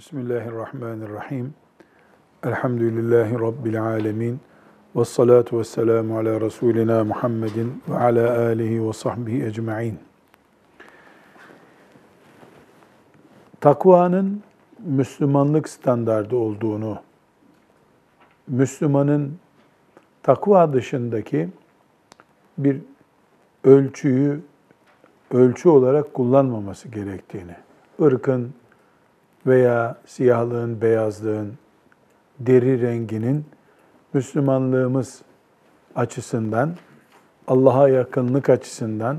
Bismillahirrahmanirrahim. Elhamdülillahi Rabbil alemin. Ve salatu ve selamu ala Resulina Muhammedin ve ala alihi ve sahbihi ecma'in. Takvanın Müslümanlık standardı olduğunu, Müslümanın takva dışındaki bir ölçüyü ölçü olarak kullanmaması gerektiğini, ırkın, veya siyahlığın, beyazlığın, deri renginin Müslümanlığımız açısından, Allah'a yakınlık açısından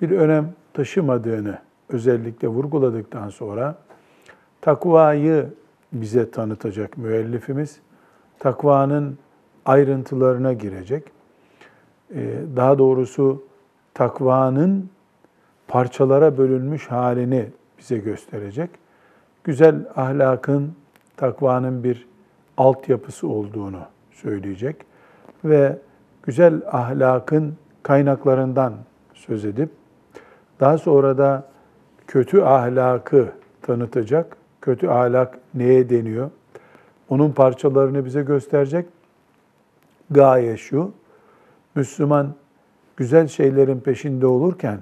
bir önem taşımadığını özellikle vurguladıktan sonra takvayı bize tanıtacak müellifimiz, takvanın ayrıntılarına girecek. Ee, daha doğrusu takvanın parçalara bölünmüş halini bize gösterecek güzel ahlakın, takvanın bir altyapısı olduğunu söyleyecek ve güzel ahlakın kaynaklarından söz edip daha sonra da kötü ahlakı tanıtacak. Kötü ahlak neye deniyor? Onun parçalarını bize gösterecek. Gaye şu, Müslüman güzel şeylerin peşinde olurken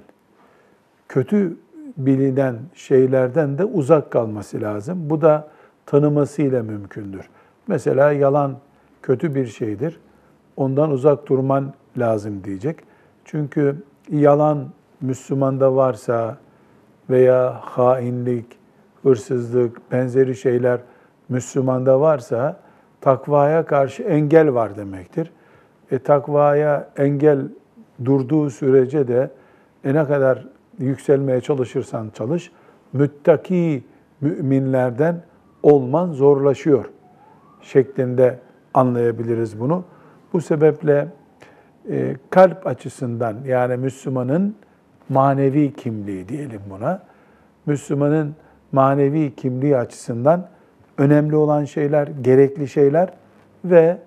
kötü bilinen şeylerden de uzak kalması lazım. Bu da tanımasıyla mümkündür. Mesela yalan kötü bir şeydir. Ondan uzak durman lazım diyecek. Çünkü yalan Müslümanda varsa veya hainlik, hırsızlık, benzeri şeyler Müslümanda varsa takvaya karşı engel var demektir. E, takvaya engel durduğu sürece de e, ne kadar yükselmeye çalışırsan çalış, müttaki müminlerden olman zorlaşıyor şeklinde anlayabiliriz bunu. Bu sebeple e, kalp açısından yani Müslümanın manevi kimliği diyelim buna. Müslümanın manevi kimliği açısından önemli olan şeyler, gerekli şeyler ve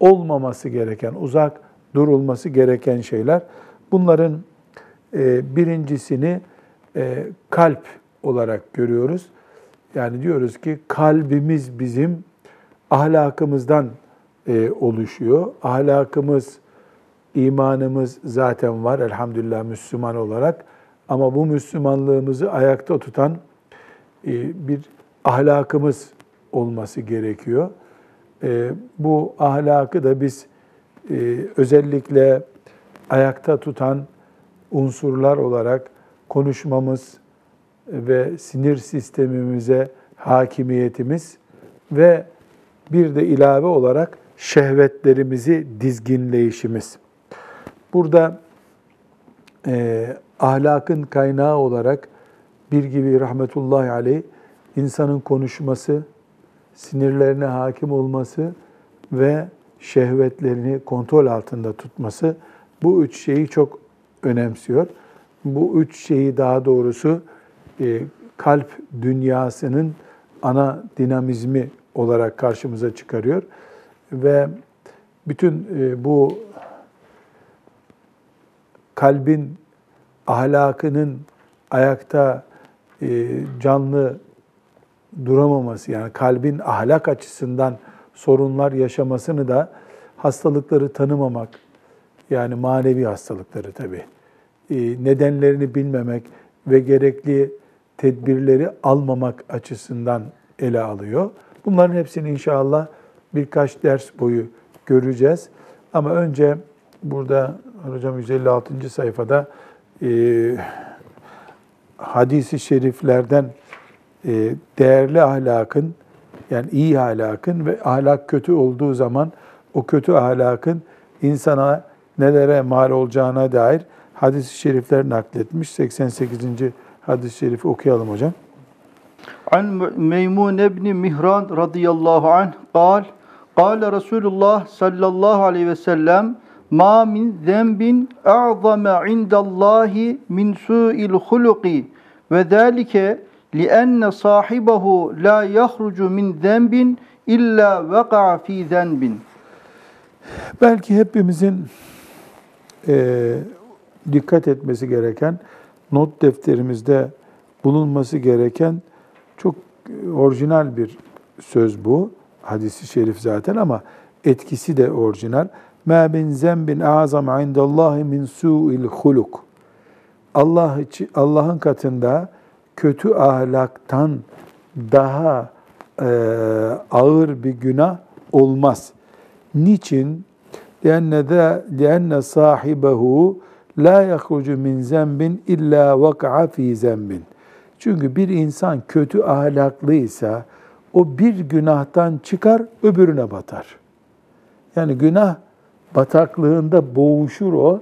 olmaması gereken, uzak durulması gereken şeyler. Bunların birincisini e, kalp olarak görüyoruz. Yani diyoruz ki kalbimiz bizim ahlakımızdan e, oluşuyor. Ahlakımız, imanımız zaten var elhamdülillah Müslüman olarak. Ama bu Müslümanlığımızı ayakta tutan bir ahlakımız olması gerekiyor. Bu ahlakı da biz özellikle ayakta tutan unsurlar olarak konuşmamız ve sinir sistemimize hakimiyetimiz ve bir de ilave olarak şehvetlerimizi dizginleyişimiz. Burada e, ahlakın kaynağı olarak bir gibi rahmetullahi aleyh insanın konuşması, sinirlerine hakim olması ve şehvetlerini kontrol altında tutması bu üç şeyi çok önemsiyor. Bu üç şeyi daha doğrusu e, kalp dünyasının ana dinamizmi olarak karşımıza çıkarıyor. Ve bütün e, bu kalbin ahlakının ayakta e, canlı duramaması yani kalbin ahlak açısından sorunlar yaşamasını da hastalıkları tanımamak, yani manevi hastalıkları tabii. Ee, nedenlerini bilmemek ve gerekli tedbirleri almamak açısından ele alıyor. Bunların hepsini inşallah birkaç ders boyu göreceğiz. Ama önce burada hocam 156. sayfada e, hadisi şeriflerden e, değerli ahlakın yani iyi ahlakın ve ahlak kötü olduğu zaman o kötü ahlakın insana nelere mal olacağına dair hadis-i şerifler nakletmiş. 88. hadis-i şerifi okuyalım hocam. An Meymun ibn Mihran radıyallahu anh قال قال Resulullah sallallahu aleyhi ve sellem ma min zenbin a'zama indallahi min su'il huluki ve zalike li'enne sahibehu la yahrucu min zenbin illa veka'a fi zenbin. Belki hepimizin e, dikkat etmesi gereken, not defterimizde bulunması gereken çok orijinal bir söz bu. Hadisi şerif zaten ama etkisi de orijinal. مَا bin zembin azam indallahi min su'il huluk. Allah Allah'ın katında kötü ahlaktan daha e, ağır bir günah olmaz. Niçin? لأن ذا لأن صاحبه la yahrucu min zembin illa vaka'a fi zembin. Çünkü bir insan kötü ahlaklıysa o bir günahtan çıkar öbürüne batar. Yani günah bataklığında boğuşur o.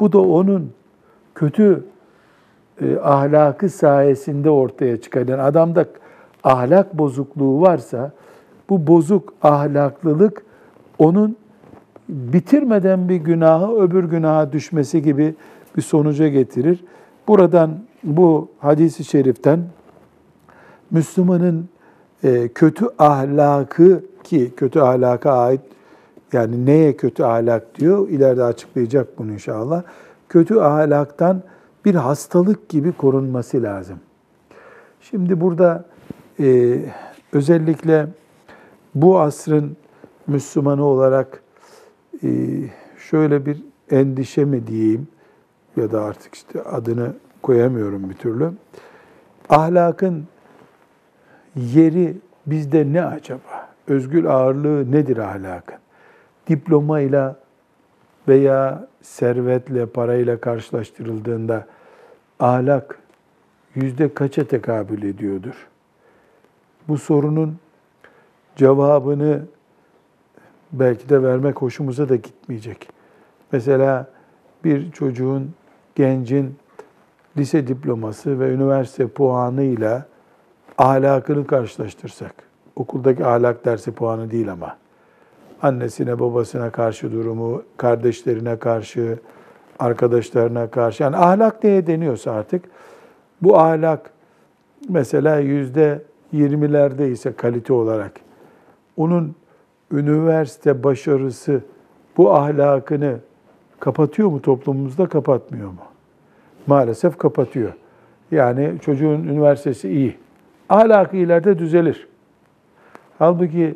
Bu da onun kötü e, ahlakı sayesinde ortaya çıkar. Yani adamda ahlak bozukluğu varsa bu bozuk ahlaklılık onun bitirmeden bir günahı öbür günaha düşmesi gibi bir sonuca getirir. Buradan bu hadisi şeriften Müslümanın e, kötü ahlakı ki kötü ahlaka ait yani neye kötü ahlak diyor ileride açıklayacak bunu inşallah. Kötü ahlaktan bir hastalık gibi korunması lazım. Şimdi burada e, özellikle bu asrın Müslümanı olarak şöyle bir endişe mi diyeyim ya da artık işte adını koyamıyorum bir türlü. Ahlakın yeri bizde ne acaba? Özgül ağırlığı nedir ahlakın? Diplomayla veya servetle, parayla karşılaştırıldığında ahlak yüzde kaça tekabül ediyordur? Bu sorunun cevabını belki de vermek hoşumuza da gitmeyecek. Mesela bir çocuğun, gencin lise diploması ve üniversite puanıyla ahlakını karşılaştırsak, okuldaki ahlak dersi puanı değil ama, annesine babasına karşı durumu, kardeşlerine karşı, arkadaşlarına karşı, yani ahlak neye deniyorsa artık, bu ahlak mesela yüzde yirmilerde ise kalite olarak, onun üniversite başarısı bu ahlakını kapatıyor mu toplumumuzda, kapatmıyor mu? Maalesef kapatıyor. Yani çocuğun üniversitesi iyi. Ahlakı ileride düzelir. Halbuki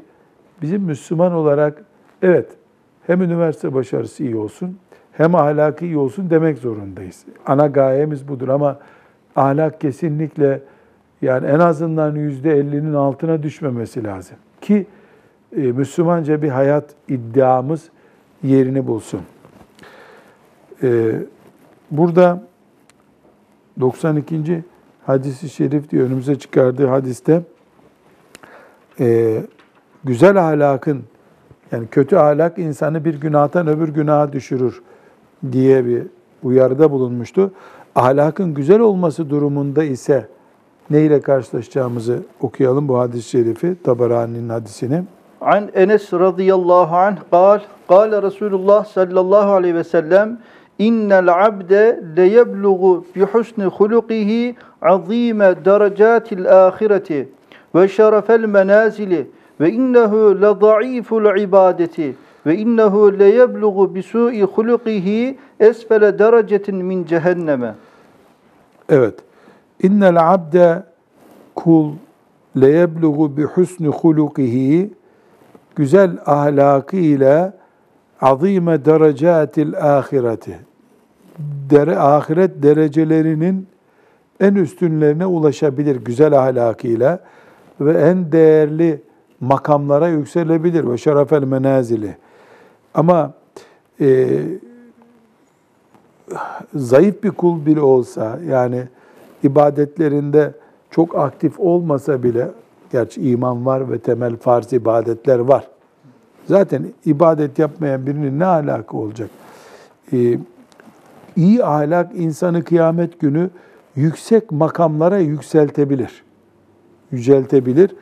bizim Müslüman olarak evet hem üniversite başarısı iyi olsun hem ahlakı iyi olsun demek zorundayız. Ana gayemiz budur ama ahlak kesinlikle yani en azından yüzde ellinin altına düşmemesi lazım. Ki Müslümanca bir hayat iddiamız yerini bulsun. E, burada 92. hadisi şerif diyor önümüze çıkardığı hadiste e, güzel ahlakın yani kötü ahlak insanı bir günahtan öbür günaha düşürür diye bir uyarıda bulunmuştu. Ahlakın güzel olması durumunda ise neyle karşılaşacağımızı okuyalım bu hadis-i şerifi, Tabarani'nin hadisini An Enes radıyallahu anh قال قال Resulullah sallallahu aleyhi ve sellem innel abde leyebluğu bi husni hulukihi azime derecatil ahireti ve şerefel menazili ve innehu le zayıful ibadeti ve innehu leyebluğu bi su'i hulukihi esfele derecetin min cehenneme. Evet. İnnel abde kul leyebluğu bi husni hulukihi güzel ahlakı ile azime derecatil ahireti dere, ahiret derecelerinin en üstünlerine ulaşabilir güzel ahlakıyla ve en değerli makamlara yükselebilir ve şerefel menazili. Ama e, zayıf bir kul bile olsa yani ibadetlerinde çok aktif olmasa bile Gerçi iman var ve temel farz ibadetler var. Zaten ibadet yapmayan birinin ne alaka olacak? Ee, iyi ahlak insanı kıyamet günü yüksek makamlara yükseltebilir. Yüceltebilir.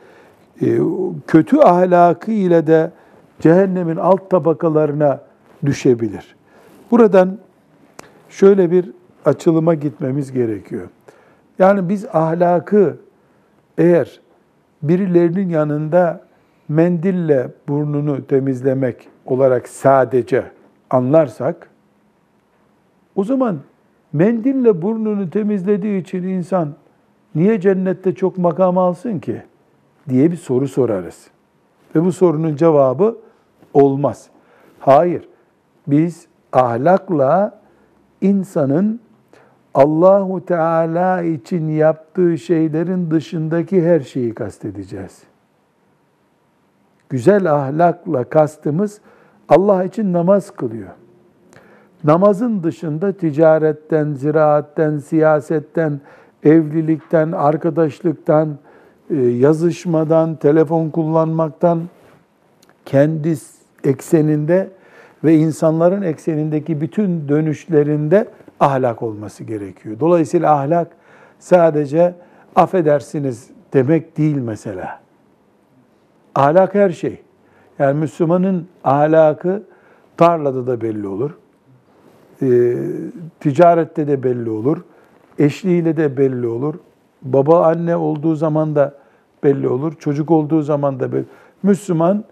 Ee, kötü ahlakı ile de cehennemin alt tabakalarına düşebilir. Buradan şöyle bir açılıma gitmemiz gerekiyor. Yani biz ahlakı eğer birilerinin yanında mendille burnunu temizlemek olarak sadece anlarsak, o zaman mendille burnunu temizlediği için insan niye cennette çok makam alsın ki? diye bir soru sorarız. Ve bu sorunun cevabı olmaz. Hayır. Biz ahlakla insanın Allahu Teala için yaptığı şeylerin dışındaki her şeyi kastedeceğiz. Güzel ahlakla kastımız Allah için namaz kılıyor. Namazın dışında ticaretten, ziraatten, siyasetten, evlilikten, arkadaşlıktan, e, yazışmadan, telefon kullanmaktan kendi ekseninde ve insanların eksenindeki bütün dönüşlerinde ahlak olması gerekiyor. Dolayısıyla ahlak sadece affedersiniz demek değil mesela. Ahlak her şey. Yani Müslümanın ahlakı tarlada da belli olur. E, ticarette de belli olur. Eşliğiyle de belli olur. Baba anne olduğu zaman da belli olur. Çocuk olduğu zaman da belli. Müslüman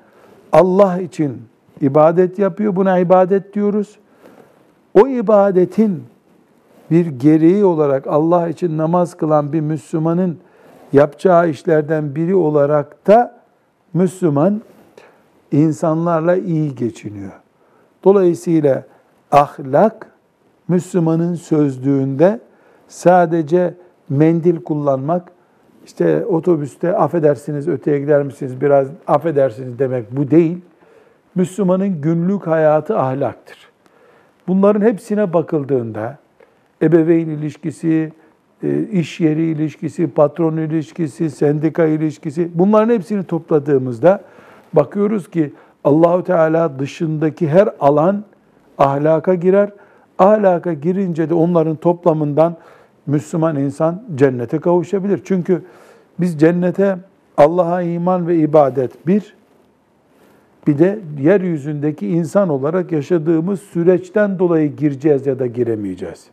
Allah için ibadet yapıyor. Buna ibadet diyoruz. O ibadetin bir gereği olarak Allah için namaz kılan bir Müslümanın yapacağı işlerden biri olarak da Müslüman insanlarla iyi geçiniyor. Dolayısıyla ahlak Müslümanın sözlüğünde sadece mendil kullanmak, işte otobüste affedersiniz öteye gider misiniz biraz affedersiniz demek bu değil. Müslümanın günlük hayatı ahlaktır. Bunların hepsine bakıldığında ebeveyn ilişkisi, e, iş yeri ilişkisi, patron ilişkisi, sendika ilişkisi bunların hepsini topladığımızda bakıyoruz ki Allahu Teala dışındaki her alan ahlaka girer. Ahlaka girince de onların toplamından Müslüman insan cennete kavuşabilir. Çünkü biz cennete Allah'a iman ve ibadet bir, bir de yeryüzündeki insan olarak yaşadığımız süreçten dolayı gireceğiz ya da giremeyeceğiz.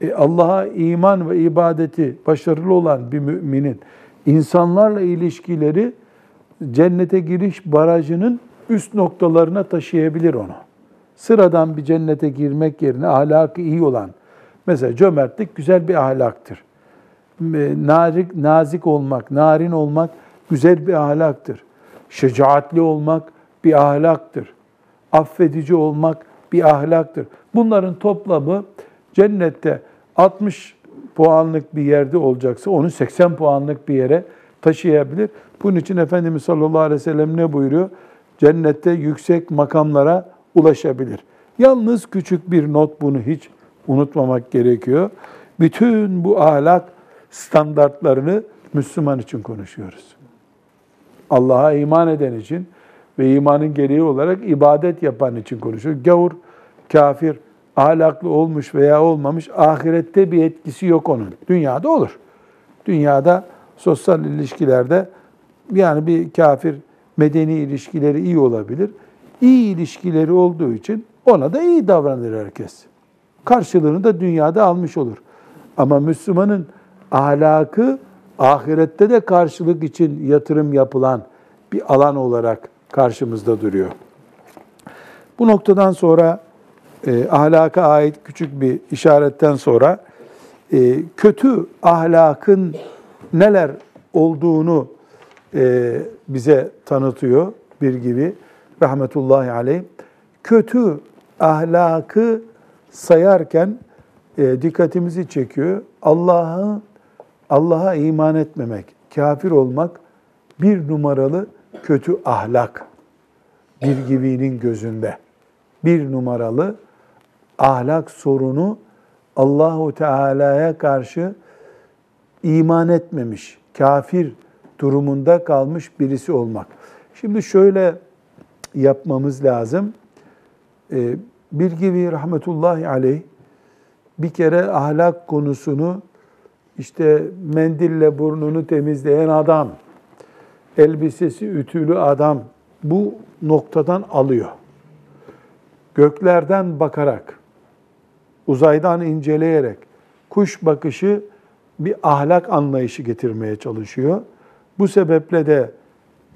E Allah'a iman ve ibadeti başarılı olan bir müminin insanlarla ilişkileri cennete giriş barajının üst noktalarına taşıyabilir onu. Sıradan bir cennete girmek yerine ahlakı iyi olan, mesela cömertlik güzel bir ahlaktır. Nazik, nazik olmak, narin olmak güzel bir ahlaktır. Şecaatli olmak bir ahlaktır. Affedici olmak bir ahlaktır. Bunların toplamı cennette 60 puanlık bir yerde olacaksa onu 80 puanlık bir yere taşıyabilir. Bunun için Efendimiz sallallahu aleyhi ve sellem ne buyuruyor? Cennette yüksek makamlara ulaşabilir. Yalnız küçük bir not bunu hiç unutmamak gerekiyor. Bütün bu ahlak standartlarını Müslüman için konuşuyoruz. Allah'a iman eden için ve imanın gereği olarak ibadet yapan için konuşuyor. Gavur, kafir, ahlaklı olmuş veya olmamış ahirette bir etkisi yok onun. Dünyada olur. Dünyada sosyal ilişkilerde yani bir kafir medeni ilişkileri iyi olabilir. İyi ilişkileri olduğu için ona da iyi davranır herkes. Karşılığını da dünyada almış olur. Ama Müslümanın ahlakı ahirette de karşılık için yatırım yapılan bir alan olarak karşımızda duruyor. Bu noktadan sonra e, ahlaka ait küçük bir işaretten sonra e, kötü ahlakın neler olduğunu e, bize tanıtıyor bir gibi rahmetullahi aleyh. Kötü ahlakı sayarken e, dikkatimizi çekiyor. Allah'ı Allah'a iman etmemek, kafir olmak bir numaralı kötü ahlak bir gibinin gözünde. Bir numaralı ahlak sorunu Allahu Teala'ya karşı iman etmemiş, kafir durumunda kalmış birisi olmak. Şimdi şöyle yapmamız lazım. Ee, bir gibi rahmetullahi aleyh bir kere ahlak konusunu işte mendille burnunu temizleyen adam, elbisesi ütülü adam bu noktadan alıyor. Göklerden bakarak, uzaydan inceleyerek kuş bakışı bir ahlak anlayışı getirmeye çalışıyor. Bu sebeple de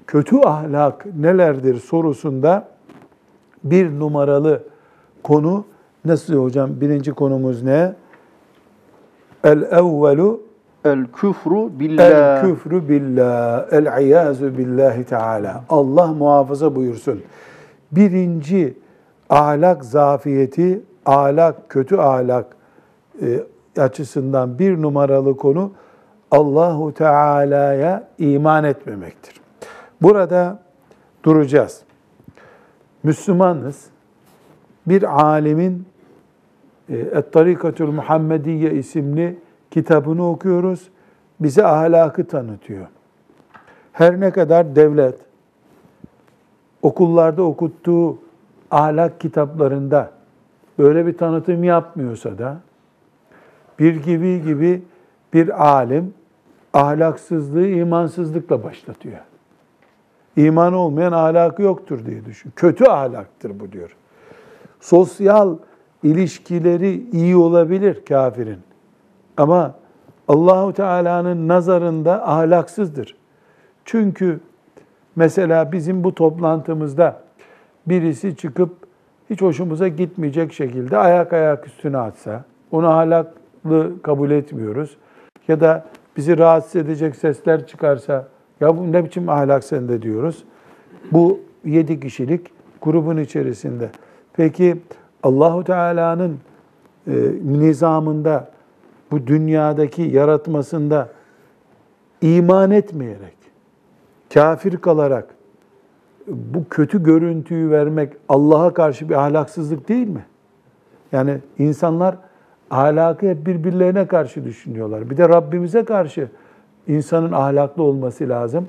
kötü ahlak nelerdir sorusunda bir numaralı konu nasıl hocam? Birinci konumuz ne? El evvelu El küfru El billah. küfrü billah, el iyazu billahi teala. Allah muhafaza buyursun. Birinci ahlak zafiyeti, ahlak, kötü ahlak e, açısından bir numaralı konu Allahu Teala'ya iman etmemektir. Burada duracağız. Müslümanız. Bir alimin e, Et-Tarikatul Muhammediye isimli kitabını okuyoruz. Bize ahlakı tanıtıyor. Her ne kadar devlet okullarda okuttuğu ahlak kitaplarında böyle bir tanıtım yapmıyorsa da bir gibi gibi bir alim ahlaksızlığı imansızlıkla başlatıyor. İman olmayan ahlakı yoktur diye düşün. Kötü ahlaktır bu diyor. Sosyal ilişkileri iyi olabilir kafirin. Ama Allahu Teala'nın nazarında ahlaksızdır. Çünkü mesela bizim bu toplantımızda birisi çıkıp hiç hoşumuza gitmeyecek şekilde ayak ayak üstüne atsa, onu ahlaklı kabul etmiyoruz. Ya da bizi rahatsız edecek sesler çıkarsa, ya bu ne biçim ahlak sende diyoruz. Bu yedi kişilik grubun içerisinde. Peki Allahu Teala'nın e, nizamında, bu dünyadaki yaratmasında iman etmeyerek, kafir kalarak bu kötü görüntüyü vermek Allah'a karşı bir ahlaksızlık değil mi? Yani insanlar ahlakı hep birbirlerine karşı düşünüyorlar. Bir de Rabbimize karşı insanın ahlaklı olması lazım.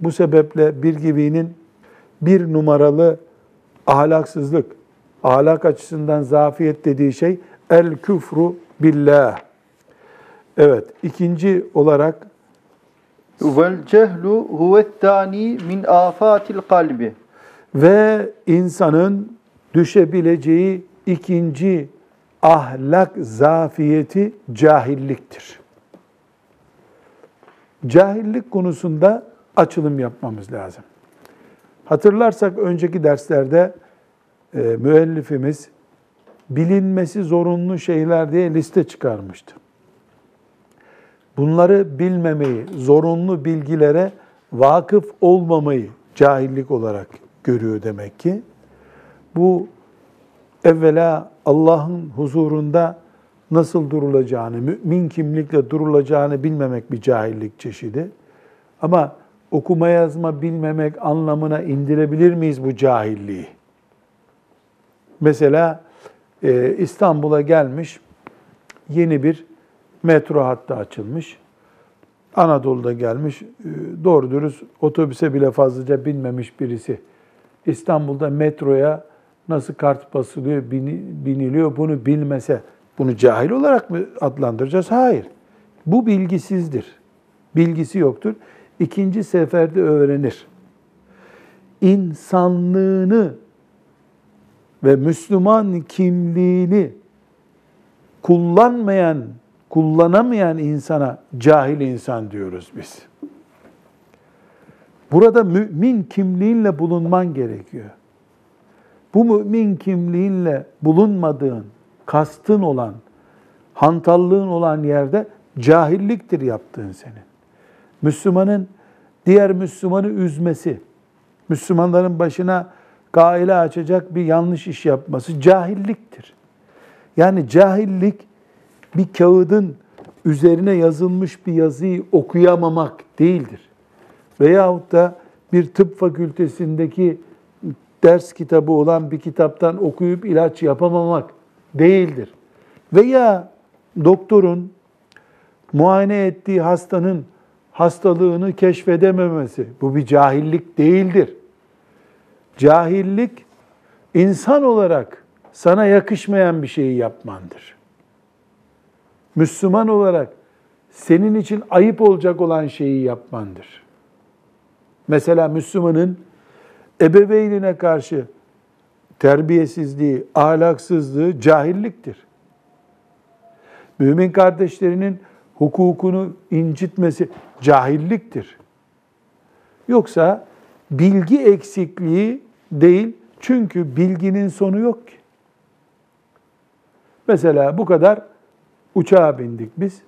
Bu sebeple bir gibinin bir numaralı ahlaksızlık, ahlak açısından zafiyet dediği şey el küfru billah. Evet, ikinci olarak Vel cehlu huvettani min afatil kalbi. ve insanın düşebileceği ikinci ahlak zafiyeti cahilliktir. Cahillik konusunda açılım yapmamız lazım. Hatırlarsak önceki derslerde e, müellifimiz bilinmesi zorunlu şeyler diye liste çıkarmıştı. Bunları bilmemeyi, zorunlu bilgilere vakıf olmamayı cahillik olarak görüyor demek ki. Bu evvela Allah'ın huzurunda nasıl durulacağını, mümin kimlikle durulacağını bilmemek bir cahillik çeşidi. Ama okuma yazma bilmemek anlamına indirebilir miyiz bu cahilliği? Mesela e, İstanbul'a gelmiş yeni bir metro hattı açılmış. Anadolu'da gelmiş, e, doğru dürüst otobüse bile fazlaca binmemiş birisi. İstanbul'da metroya nasıl kart basılıyor, biniliyor bunu bilmese bunu cahil olarak mı adlandıracağız? Hayır. Bu bilgisizdir. Bilgisi yoktur. İkinci seferde öğrenir. İnsanlığını ve Müslüman kimliğini kullanmayan, kullanamayan insana cahil insan diyoruz biz. Burada mümin kimliğinle bulunman gerekiyor. Bu mümin kimliğinle bulunmadığın, kastın olan, hantallığın olan yerde cahilliktir yaptığın senin. Müslümanın diğer Müslümanı üzmesi, Müslümanların başına gaile açacak bir yanlış iş yapması cahilliktir. Yani cahillik bir kağıdın üzerine yazılmış bir yazıyı okuyamamak değildir. Veyahut da bir tıp fakültesindeki ders kitabı olan bir kitaptan okuyup ilaç yapamamak değildir. Veya doktorun muayene ettiği hastanın hastalığını keşfedememesi bu bir cahillik değildir. Cahillik insan olarak sana yakışmayan bir şeyi yapmandır. Müslüman olarak senin için ayıp olacak olan şeyi yapmandır. Mesela Müslümanın ebeveynine karşı terbiyesizliği, ahlaksızlığı cahilliktir. Mümin kardeşlerinin hukukunu incitmesi cahilliktir. Yoksa bilgi eksikliği değil çünkü bilginin sonu yok ki. Mesela bu kadar uçağa bindik biz.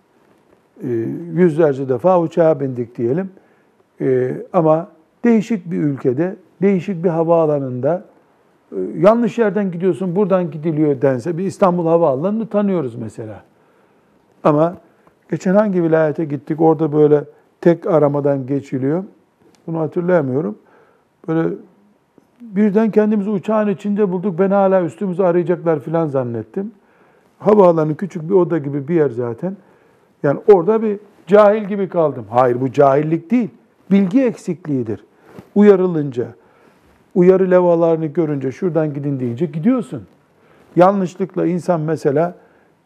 e, yüzlerce defa uçağa bindik diyelim. E, ama değişik bir ülkede, değişik bir havaalanında e, yanlış yerden gidiyorsun, buradan gidiliyor dense bir İstanbul Havaalanı'nı tanıyoruz mesela. Ama geçen hangi vilayete gittik orada böyle tek aramadan geçiliyor. Bunu hatırlayamıyorum. Böyle birden kendimizi uçağın içinde bulduk. Ben hala üstümüzü arayacaklar falan zannettim. Havaalanı küçük bir oda gibi bir yer zaten. Yani orada bir cahil gibi kaldım. Hayır bu cahillik değil. Bilgi eksikliğidir. Uyarılınca, uyarı levalarını görünce şuradan gidin deyince gidiyorsun. Yanlışlıkla insan mesela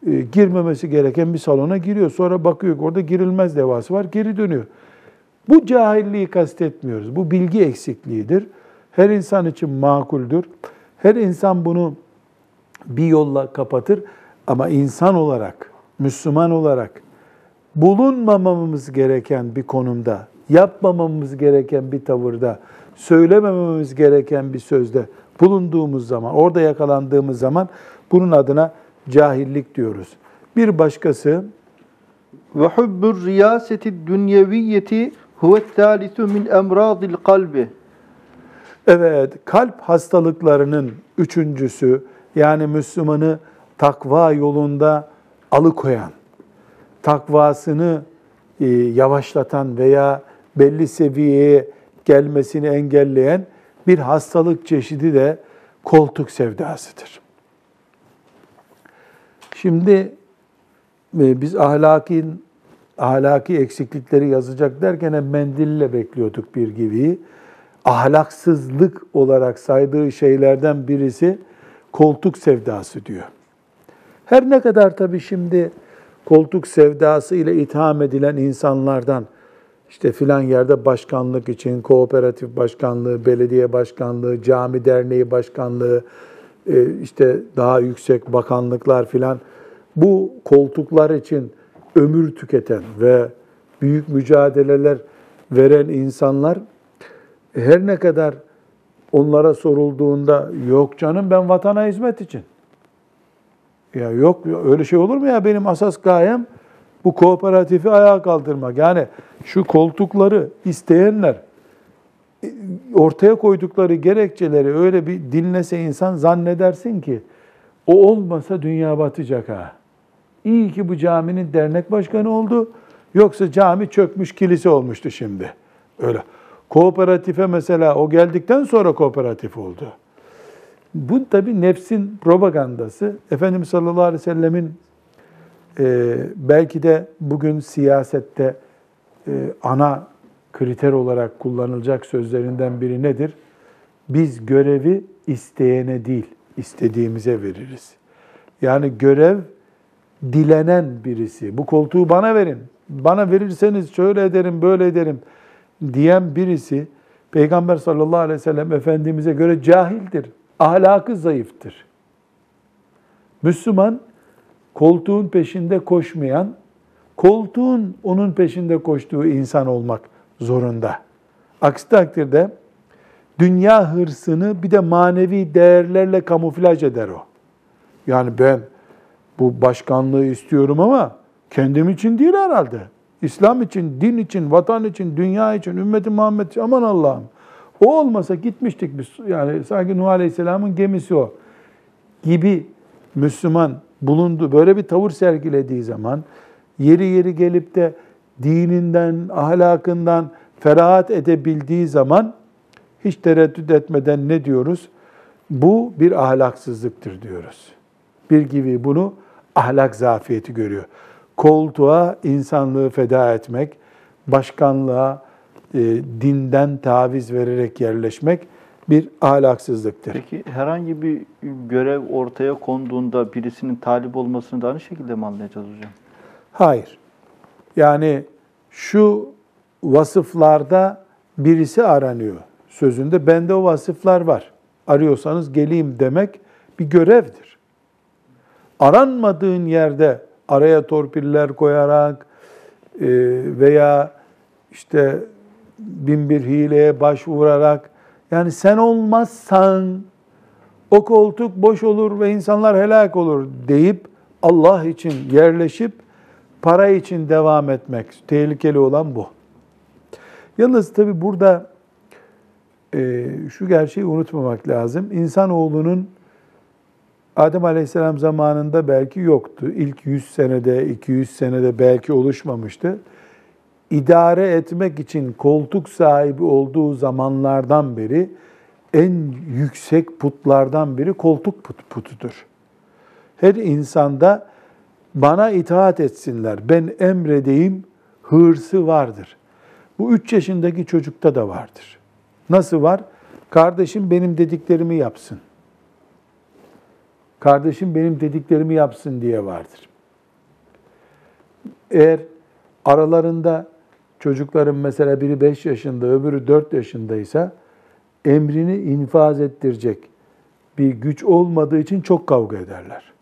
e, girmemesi gereken bir salona giriyor. Sonra bakıyor orada girilmez levhası var, geri dönüyor. Bu cahilliği kastetmiyoruz. Bu bilgi eksikliğidir. Her insan için makuldür. Her insan bunu bir yolla kapatır. Ama insan olarak, Müslüman olarak bulunmamamız gereken bir konumda, yapmamamız gereken bir tavırda, söylemememiz gereken bir sözde bulunduğumuz zaman, orada yakalandığımız zaman bunun adına cahillik diyoruz. Bir başkası ve hubbur riyaseti dünyeviyeti huve thalithu min emradil kalbi. Evet, kalp hastalıklarının üçüncüsü yani Müslümanı takva yolunda alıkoyan, takvasını e, yavaşlatan veya belli seviyeye gelmesini engelleyen bir hastalık çeşidi de koltuk sevdasıdır. Şimdi e, biz ahlaki ahlaki eksiklikleri yazacak derken hep mendille bekliyorduk bir gibi. Ahlaksızlık olarak saydığı şeylerden birisi koltuk sevdası diyor. Her ne kadar tabii şimdi koltuk sevdası ile itham edilen insanlardan işte filan yerde başkanlık için kooperatif başkanlığı, belediye başkanlığı, cami derneği başkanlığı, e, işte daha yüksek bakanlıklar filan bu koltuklar için ömür tüketen ve büyük mücadeleler veren insanlar her ne kadar onlara sorulduğunda yok canım ben vatana hizmet için. Ya yok öyle şey olur mu ya benim asas gayem bu kooperatifi ayağa kaldırmak. Yani şu koltukları isteyenler e, ortaya koydukları gerekçeleri öyle bir dinlese insan zannedersin ki o olmasa dünya batacak ha. İyi ki bu caminin dernek başkanı oldu. Yoksa cami çökmüş kilise olmuştu şimdi. Öyle. Kooperatife mesela o geldikten sonra kooperatif oldu. Bu tabi nefsin propagandası. Efendimiz sallallahu aleyhi ve sellemin e, belki de bugün siyasette e, ana kriter olarak kullanılacak sözlerinden biri nedir? Biz görevi isteyene değil, istediğimize veririz. Yani görev dilenen birisi. Bu koltuğu bana verin. Bana verirseniz şöyle ederim, böyle ederim diyen birisi Peygamber sallallahu aleyhi ve sellem Efendimiz'e göre cahildir. Ahlakı zayıftır. Müslüman koltuğun peşinde koşmayan, koltuğun onun peşinde koştuğu insan olmak zorunda. Aksi takdirde dünya hırsını bir de manevi değerlerle kamuflaj eder o. Yani ben bu başkanlığı istiyorum ama kendim için değil herhalde. İslam için, din için, vatan için, dünya için, ümmeti Muhammed için aman Allah'ım. O olmasa gitmiştik biz. Yani sanki Nuh Aleyhisselam'ın gemisi o. Gibi Müslüman bulundu. Böyle bir tavır sergilediği zaman yeri yeri gelip de dininden, ahlakından ferahat edebildiği zaman hiç tereddüt etmeden ne diyoruz? Bu bir ahlaksızlıktır diyoruz. Bir gibi bunu ahlak zafiyeti görüyor. Koltuğa insanlığı feda etmek, başkanlığa e, dinden taviz vererek yerleşmek bir ahlaksızlıktır. Peki herhangi bir görev ortaya konduğunda birisinin talip olmasını da aynı şekilde mi anlayacağız hocam? Hayır. Yani şu vasıflarda birisi aranıyor sözünde. Bende o vasıflar var. Arıyorsanız geleyim demek bir görevdir. Aranmadığın yerde araya torpiller koyarak e, veya işte bin bir hileye başvurarak yani sen olmazsan o koltuk boş olur ve insanlar helak olur deyip Allah için yerleşip para için devam etmek. Tehlikeli olan bu. Yalnız tabi burada e, şu gerçeği unutmamak lazım. İnsanoğlunun Adem Aleyhisselam zamanında belki yoktu. İlk 100 senede, 200 senede belki oluşmamıştı. İdare etmek için koltuk sahibi olduğu zamanlardan beri en yüksek putlardan biri koltuk put, putudur. Her insanda bana itaat etsinler, ben emredeyim hırsı vardır. Bu üç yaşındaki çocukta da vardır. Nasıl var? Kardeşim benim dediklerimi yapsın. Kardeşim benim dediklerimi yapsın diye vardır. Eğer aralarında çocukların mesela biri 5 yaşında, öbürü 4 yaşındaysa emrini infaz ettirecek bir güç olmadığı için çok kavga ederler.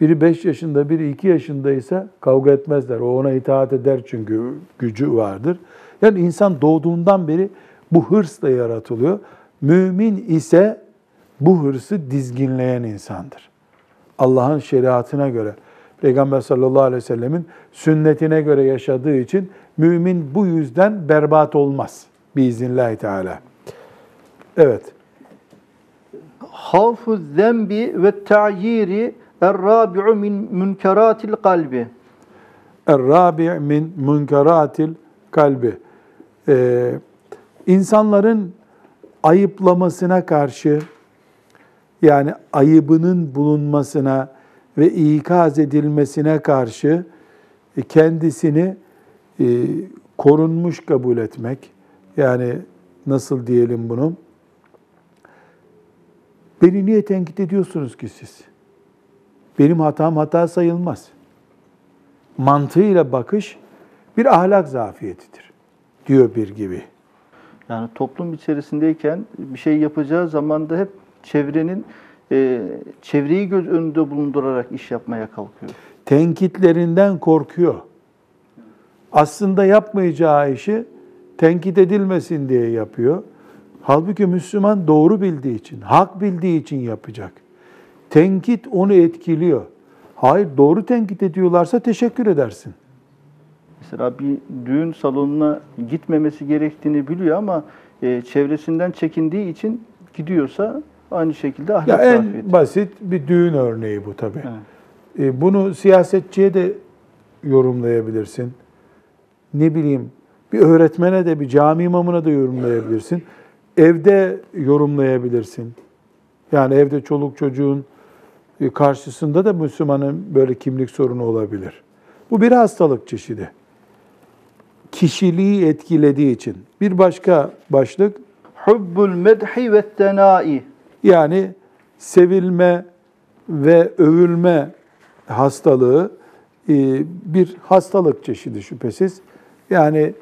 Biri 5 yaşında, biri 2 yaşındaysa kavga etmezler. O ona itaat eder çünkü gücü vardır. Yani insan doğduğundan beri bu hırsla yaratılıyor. Mümin ise bu hırsı dizginleyen insandır. Allah'ın şeriatına göre, Peygamber sallallahu aleyhi ve sellemin sünnetine göre yaşadığı için mümin bu yüzden berbat olmaz. Biiznillahü teala. Evet. Havfu zembi ve ta'yiri er-rabi'u min münkeratil kalbi. Er-rabi' min münkeratil kalbi. Ee, insanların ayıplamasına karşı yani ayıbının bulunmasına ve ikaz edilmesine karşı e, kendisini e, korunmuş kabul etmek. Yani nasıl diyelim bunu? Beni niye tenkit ediyorsunuz ki siz? Benim hatam hata sayılmaz. Mantığıyla bakış bir ahlak zafiyetidir diyor bir gibi. Yani toplum içerisindeyken bir şey yapacağı zaman da hep çevrenin e, çevreyi göz önünde bulundurarak iş yapmaya kalkıyor. Tenkitlerinden korkuyor. Aslında yapmayacağı işi tenkit edilmesin diye yapıyor. Halbuki Müslüman doğru bildiği için, hak bildiği için yapacak. Tenkit onu etkiliyor. Hayır doğru tenkit ediyorlarsa teşekkür edersin. Mesela bir düğün salonuna gitmemesi gerektiğini biliyor ama e, çevresinden çekindiği için gidiyorsa aynı şekilde ahlak ya en zafiyeti. basit bir düğün örneği bu tabii. Evet. E, bunu siyasetçiye de yorumlayabilirsin. Ne bileyim bir öğretmene de bir cami imamına da yorumlayabilirsin. Evde yorumlayabilirsin. Yani evde çoluk çocuğun e, karşısında da Müslümanın böyle kimlik sorunu olabilir. Bu bir hastalık çeşidi. Kişiliği etkilediği için. Bir başka başlık Hubbul medhi ve tenai. yani sevilme ve övülme hastalığı e, bir hastalık çeşidi şüphesiz. Yani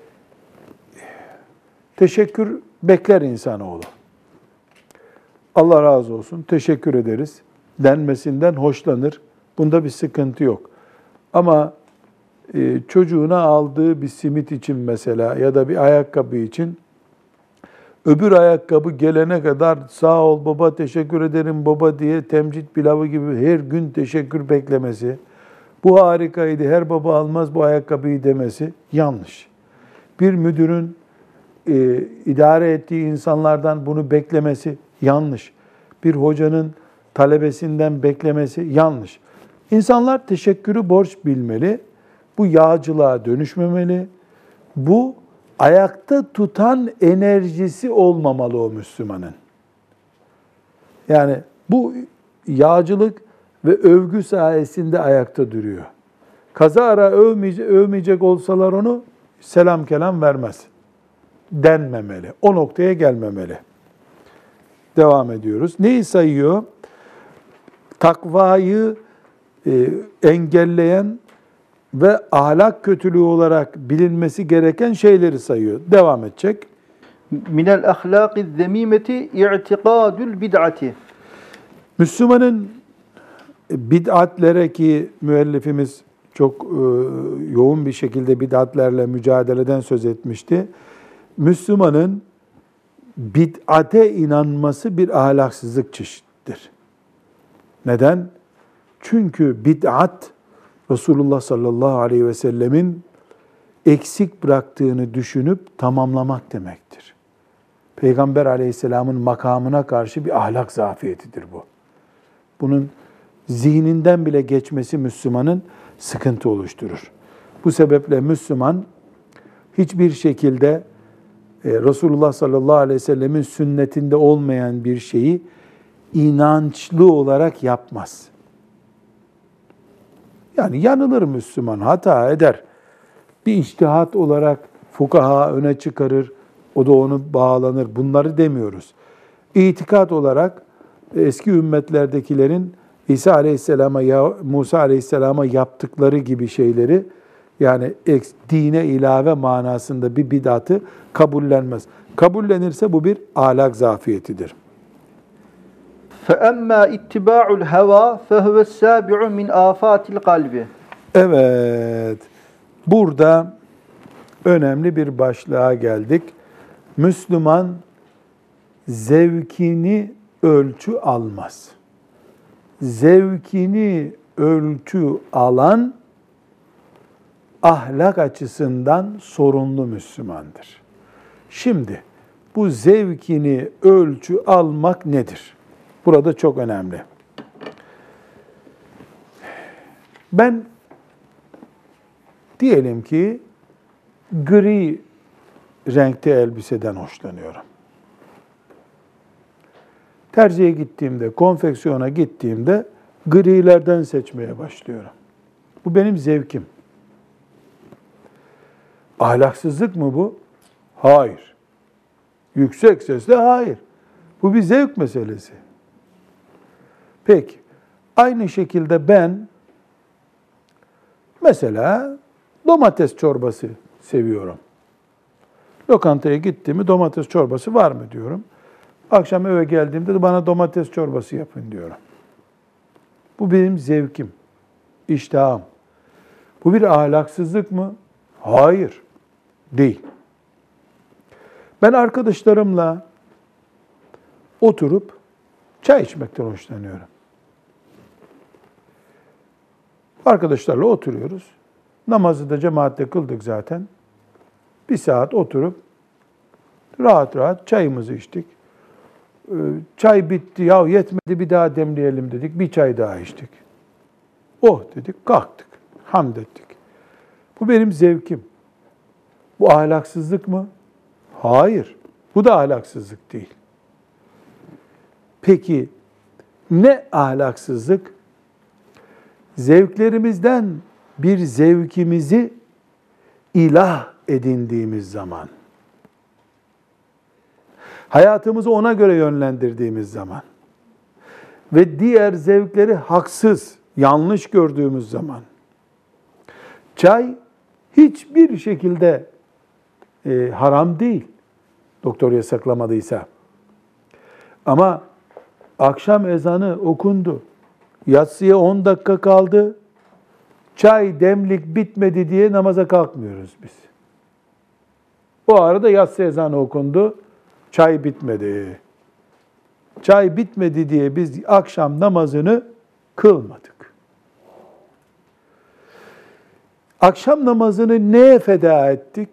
teşekkür bekler insanoğlu. Allah razı olsun, teşekkür ederiz denmesinden hoşlanır. Bunda bir sıkıntı yok. Ama e, çocuğuna aldığı bir simit için mesela ya da bir ayakkabı için öbür ayakkabı gelene kadar sağ ol baba teşekkür ederim baba diye temcit pilavı gibi her gün teşekkür beklemesi, bu harikaydı her baba almaz bu ayakkabıyı demesi yanlış. Bir müdürün e, idare ettiği insanlardan bunu beklemesi yanlış. Bir hocanın talebesinden beklemesi yanlış. İnsanlar teşekkürü borç bilmeli. Bu yağcılığa dönüşmemeli. Bu ayakta tutan enerjisi olmamalı o Müslümanın. Yani bu yağcılık ve övgü sayesinde ayakta duruyor. Kaza ara övmeyecek, övmeyecek olsalar onu selam kelam vermez. Denmemeli. O noktaya gelmemeli. Devam ediyoruz. Neyi sayıyor? Takvayı e, engelleyen ve ahlak kötülüğü olarak bilinmesi gereken şeyleri sayıyor. Devam edecek. Minel ahlaki zemimeti i'tikadül bid'ati. Müslümanın bid'atlere ki müellifimiz çok e, yoğun bir şekilde bid'atlerle mücadeleden söz etmişti. Müslümanın bid'ate inanması bir ahlaksızlık çeşittir. Neden? Çünkü bid'at Resulullah sallallahu aleyhi ve sellemin eksik bıraktığını düşünüp tamamlamak demektir. Peygamber aleyhisselamın makamına karşı bir ahlak zafiyetidir bu. Bunun zihninden bile geçmesi Müslümanın sıkıntı oluşturur. Bu sebeple Müslüman hiçbir şekilde e, Resulullah sallallahu aleyhi ve sellemin sünnetinde olmayan bir şeyi inançlı olarak yapmaz. Yani yanılır Müslüman, hata eder. Bir iştihat olarak fukaha öne çıkarır, o da onu bağlanır. Bunları demiyoruz. İtikat olarak eski ümmetlerdekilerin İsa Aleyhisselam'a ya Musa Aleyhisselam'a yaptıkları gibi şeyleri yani dine ilave manasında bir bidatı kabullenmez. Kabullenirse bu bir ahlak zafiyetidir. فَأَمَّا اِتِّبَاعُ الْهَوَى فَهُوَ السَّابِعُ مِنْ آفَاتِ الْقَلْبِ Evet, burada önemli bir başlığa geldik. Müslüman zevkini ölçü almaz. Zevkini ölçü alan ahlak açısından sorunlu Müslümandır. Şimdi bu zevkini ölçü almak nedir? Burada çok önemli. Ben diyelim ki gri renkte elbiseden hoşlanıyorum. Terziye gittiğimde, konfeksiyona gittiğimde grilerden seçmeye başlıyorum. Bu benim zevkim. Ahlaksızlık mı bu? Hayır. Yüksek sesle hayır. Bu bir zevk meselesi. Peki, aynı şekilde ben mesela domates çorbası seviyorum. Lokantaya gittiğimi domates çorbası var mı diyorum. Akşam eve geldiğimde de bana domates çorbası yapın diyorum. Bu benim zevkim, iştahım. Bu bir ahlaksızlık mı? Hayır, değil. Ben arkadaşlarımla oturup çay içmekten hoşlanıyorum. Arkadaşlarla oturuyoruz. Namazı da cemaatle kıldık zaten. Bir saat oturup rahat rahat çayımızı içtik. Ee, çay bitti, ya yetmedi bir daha demleyelim dedik. Bir çay daha içtik. Oh dedik, kalktık. Hamd ettik. Bu benim zevkim. Bu ahlaksızlık mı? Hayır. Bu da ahlaksızlık değil. Peki ne ahlaksızlık? Zevklerimizden bir zevkimizi ilah edindiğimiz zaman, hayatımızı ona göre yönlendirdiğimiz zaman ve diğer zevkleri haksız, yanlış gördüğümüz zaman, çay hiçbir şekilde e, haram değil, doktor yasaklamadıysa. Ama akşam ezanı okundu, yatsıya 10 dakika kaldı, çay demlik bitmedi diye namaza kalkmıyoruz biz. O arada yatsı ezanı okundu, çay bitmedi. Çay bitmedi diye biz akşam namazını kılmadık. Akşam namazını neye feda ettik?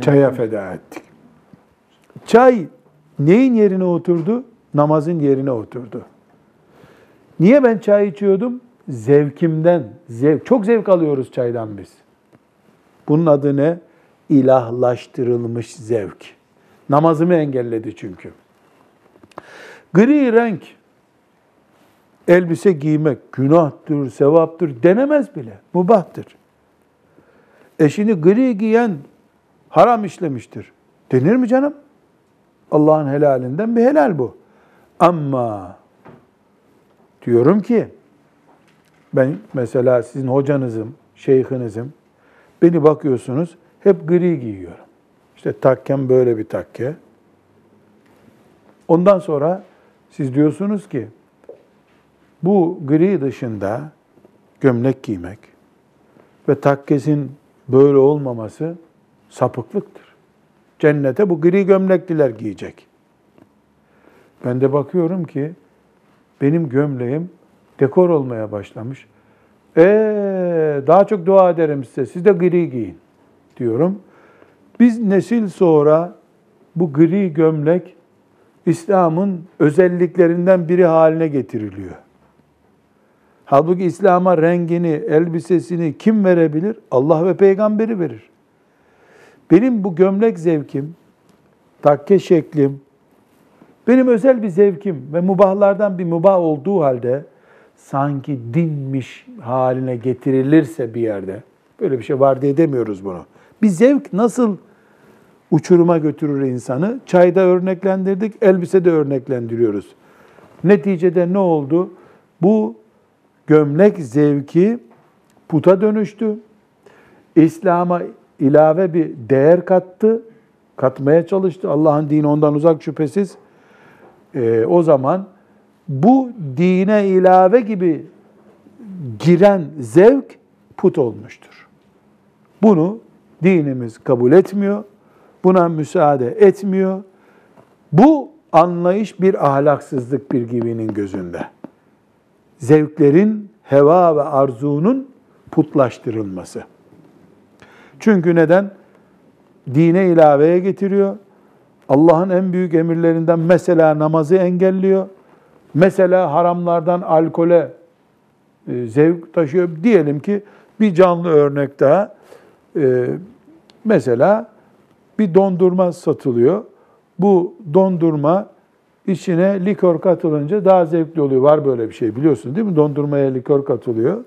Çaya feda ettik. Çay neyin yerine oturdu? Namazın yerine oturdu. Niye ben çay içiyordum? Zevkimden, zevk. Çok zevk alıyoruz çaydan biz. Bunun adı ne? İlahlaştırılmış zevk. Namazımı engelledi çünkü. Gri renk elbise giymek günahtır, sevaptır denemez bile. Mubahtır. Eşini gri giyen haram işlemiştir. Denir mi canım? Allah'ın helalinden bir helal bu. Ama diyorum ki ben mesela sizin hocanızım, şeyhinizim. Beni bakıyorsunuz hep gri giyiyorum. İşte takkem böyle bir takke. Ondan sonra siz diyorsunuz ki bu gri dışında gömlek giymek ve takkesin böyle olmaması sapıklıktır. Cennete bu gri gömlekliler giyecek. Ben de bakıyorum ki benim gömleğim dekor olmaya başlamış. Ee, daha çok dua ederim size. Siz de gri giyin diyorum. Biz nesil sonra bu gri gömlek İslam'ın özelliklerinden biri haline getiriliyor. Halbuki İslam'a rengini, elbisesini kim verebilir? Allah ve peygamberi verir. Benim bu gömlek zevkim, takke şeklim, benim özel bir zevkim ve mubahlardan bir mubah olduğu halde sanki dinmiş haline getirilirse bir yerde, böyle bir şey var diye demiyoruz bunu. Bir zevk nasıl uçuruma götürür insanı? Çayda örneklendirdik, elbisede örneklendiriyoruz. Neticede ne oldu? Bu gömlek zevki puta dönüştü. İslam'a ilave bir değer kattı, katmaya çalıştı. Allah'ın dini ondan uzak şüphesiz. Ee, o zaman bu dine ilave gibi giren zevk put olmuştur. Bunu dinimiz kabul etmiyor. Buna müsaade etmiyor. Bu anlayış bir ahlaksızlık bir gibinin gözünde. Zevklerin, heva ve arzunun putlaştırılması. Çünkü neden? Dine ilaveye getiriyor. Allah'ın en büyük emirlerinden mesela namazı engelliyor. Mesela haramlardan alkole e, zevk taşıyor. Diyelim ki bir canlı örnek daha. E, mesela bir dondurma satılıyor. Bu dondurma içine likör katılınca daha zevkli oluyor. Var böyle bir şey biliyorsun değil mi? Dondurmaya likör katılıyor.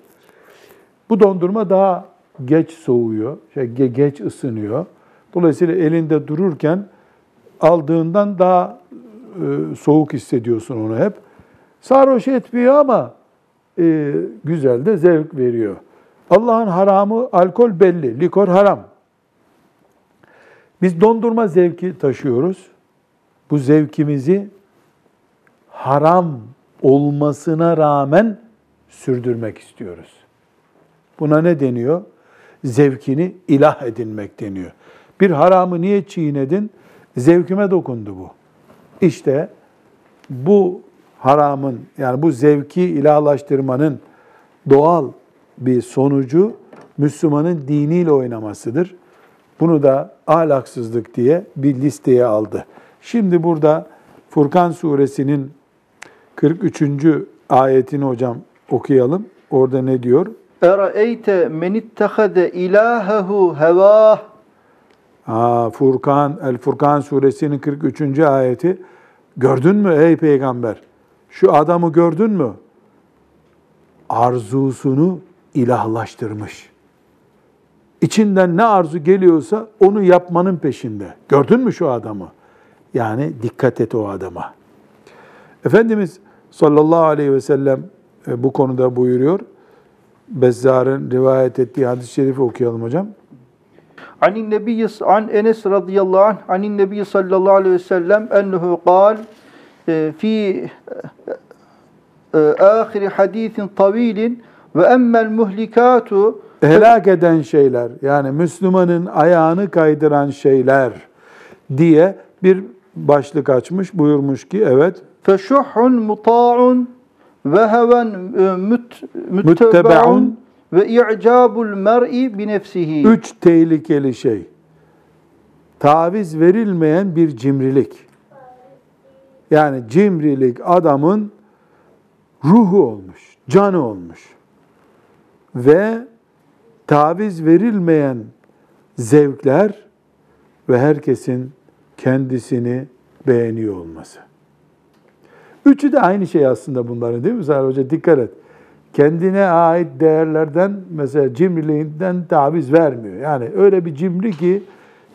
Bu dondurma daha geç soğuyor, şey, geç ısınıyor. Dolayısıyla elinde dururken aldığından daha e, soğuk hissediyorsun onu hep. Sarhoş etmiyor ama e, güzel de zevk veriyor. Allah'ın haramı alkol belli, likor haram. Biz dondurma zevki taşıyoruz. Bu zevkimizi haram olmasına rağmen sürdürmek istiyoruz. Buna ne deniyor? Zevkini ilah edinmek deniyor. Bir haramı niye çiğnedin? Zevkime dokundu bu. İşte bu haramın yani bu zevki ilahlaştırmanın doğal bir sonucu Müslümanın diniyle oynamasıdır. Bunu da ahlaksızlık diye bir listeye aldı. Şimdi burada Furkan suresinin 43. ayetini hocam okuyalım. Orada ne diyor? Eraeyte men ittehade ilahehu hevah Aa, Furkan, El Furkan suresinin 43. ayeti. Gördün mü ey peygamber? Şu adamı gördün mü? Arzusunu ilahlaştırmış. İçinden ne arzu geliyorsa onu yapmanın peşinde. Gördün mü şu adamı? Yani dikkat et o adama. Efendimiz sallallahu aleyhi ve sellem e, bu konuda buyuruyor. Bezzar'ın rivayet ettiği hadis-i şerifi okuyalım hocam. Anin Nebi an Enes radıyallahu anh anin Nebi sallallahu aleyhi ve sellem ennehu kal e, fi e, ahiri hadisin tavilin ve emmel muhlikatu helak eden şeyler yani Müslümanın ayağını kaydıran şeyler diye bir başlık açmış buyurmuş ki evet feşuhun muta'un ve heven e, müttebe'un ve i'cabul mer'i bi nefsihi. Üç tehlikeli şey. Taviz verilmeyen bir cimrilik. Yani cimrilik adamın ruhu olmuş, canı olmuş. Ve taviz verilmeyen zevkler ve herkesin kendisini beğeniyor olması. Üçü de aynı şey aslında bunların değil mi Zahra Hoca? Dikkat et. Kendine ait değerlerden mesela cimriliğinden taviz vermiyor. Yani öyle bir cimri ki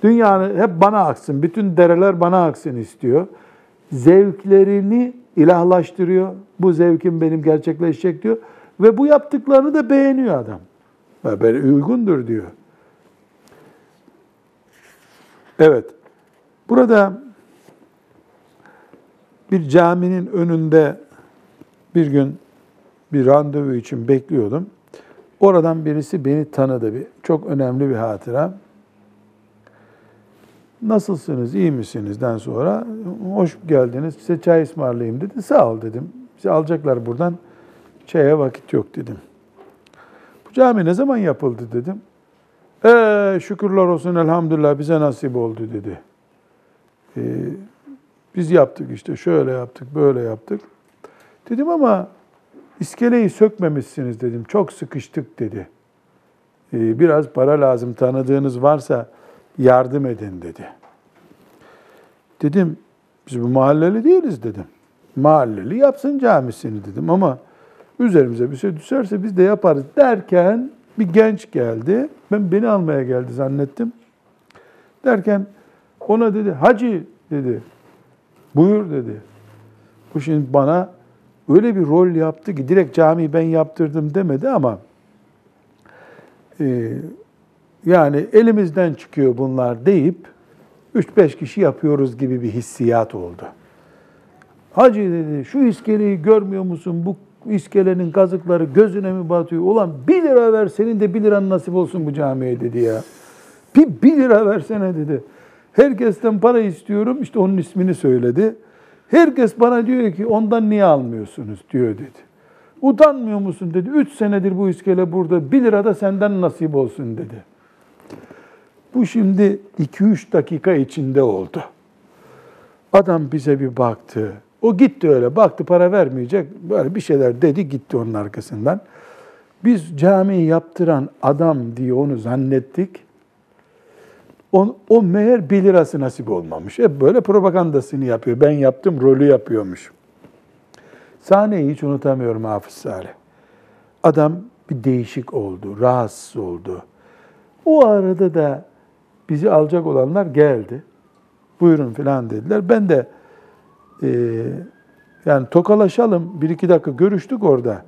dünyanın hep bana aksın, bütün dereler bana aksın istiyor. Zevklerini ilahlaştırıyor. Bu zevkim benim gerçekleşecek diyor. Ve bu yaptıklarını da beğeniyor adam. Böyle uygundur diyor. Evet. Burada bir caminin önünde bir gün bir randevu için bekliyordum. Oradan birisi beni tanıdı. Bir, çok önemli bir hatıra. Nasılsınız, iyi misinizden sonra hoş geldiniz, size çay ısmarlayayım dedi. Sağ ol dedim. Bizi alacaklar buradan, çaya vakit yok dedim. Cami ne zaman yapıldı dedim. Ee, şükürler olsun elhamdülillah bize nasip oldu dedi. Ee, biz yaptık işte şöyle yaptık böyle yaptık. Dedim ama iskeleyi sökmemişsiniz dedim. Çok sıkıştık dedi. Ee, biraz para lazım tanıdığınız varsa yardım edin dedi. Dedim biz bu mahalleli değiliz dedim. Mahalleli yapsın camisini dedim ama üzerimize bir şey düşerse biz de yaparız derken bir genç geldi. Ben beni almaya geldi zannettim. Derken ona dedi hacı dedi. Buyur dedi. Bu şimdi bana öyle bir rol yaptı ki direkt camiyi ben yaptırdım demedi ama e, yani elimizden çıkıyor bunlar deyip 3-5 kişi yapıyoruz gibi bir hissiyat oldu. Hacı dedi şu iskeleyi görmüyor musun? Bu iskelenin kazıkları gözüne mi batıyor? Ulan 1 lira ver senin de 1 liran nasip olsun bu camiye dedi ya. Bir 1 lira versene dedi. Herkesten para istiyorum. İşte onun ismini söyledi. Herkes bana diyor ki ondan niye almıyorsunuz diyor dedi. Utanmıyor musun dedi. Üç senedir bu iskele burada. Bir lira da senden nasip olsun dedi. Bu şimdi 2-3 dakika içinde oldu. Adam bize bir baktı. O gitti öyle baktı para vermeyecek. Böyle bir şeyler dedi gitti onun arkasından. Biz camiyi yaptıran adam diye onu zannettik. O, o meğer 1 lirası nasip olmamış. Hep böyle propagandasını yapıyor. Ben yaptım rolü yapıyormuş. Sahneyi hiç unutamıyorum Hafız Salih. Adam bir değişik oldu, rahatsız oldu. O arada da bizi alacak olanlar geldi. Buyurun filan dediler. Ben de e, yani tokalaşalım bir iki dakika görüştük orada.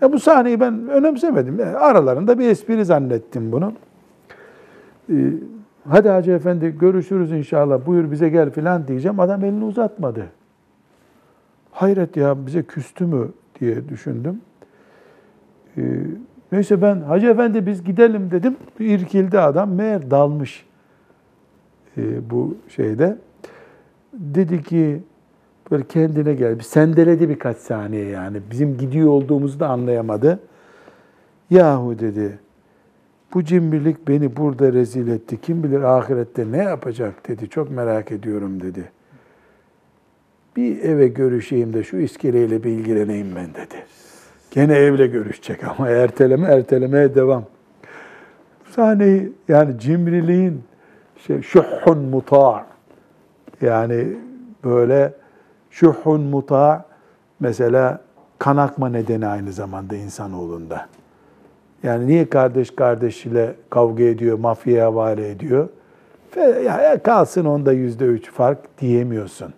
Ya bu sahneyi ben önemsemedim. Aralarında bir espri zannettim bunu. E, hadi Hacı Efendi görüşürüz inşallah buyur bize gel filan diyeceğim. Adam elini uzatmadı. Hayret ya bize küstü mü diye düşündüm. Ee, neyse ben Hacı Efendi biz gidelim dedim. İrkildi adam. Meğer dalmış bu şeyde. Dedi ki böyle kendine gel. Sendeledi birkaç saniye yani. Bizim gidiyor olduğumuzu da anlayamadı. Yahu dedi. Bu cimrilik beni burada rezil etti. Kim bilir ahirette ne yapacak dedi. Çok merak ediyorum dedi bir eve görüşeyim de şu iskeleyle bir ilgileneyim ben dedi. Gene evle görüşecek ama erteleme ertelemeye devam. Sahneyi yani cimriliğin şey, şuhun muta yani böyle şuhun muta mesela kanakma nedeni aynı zamanda insanoğlunda. Yani niye kardeş kardeşiyle kavga ediyor, mafyaya havale ediyor? Ya kalsın onda yüzde üç fark diyemiyorsun.